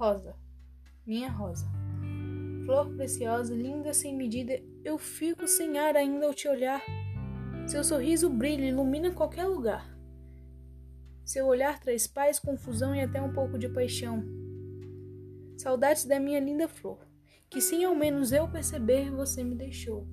Rosa, minha rosa. Flor preciosa, linda sem medida, eu fico sem ar ainda ao te olhar. Seu sorriso brilha, ilumina qualquer lugar. Seu olhar traz paz, confusão e até um pouco de paixão. Saudades da minha linda flor, que sem ao menos eu perceber você me deixou.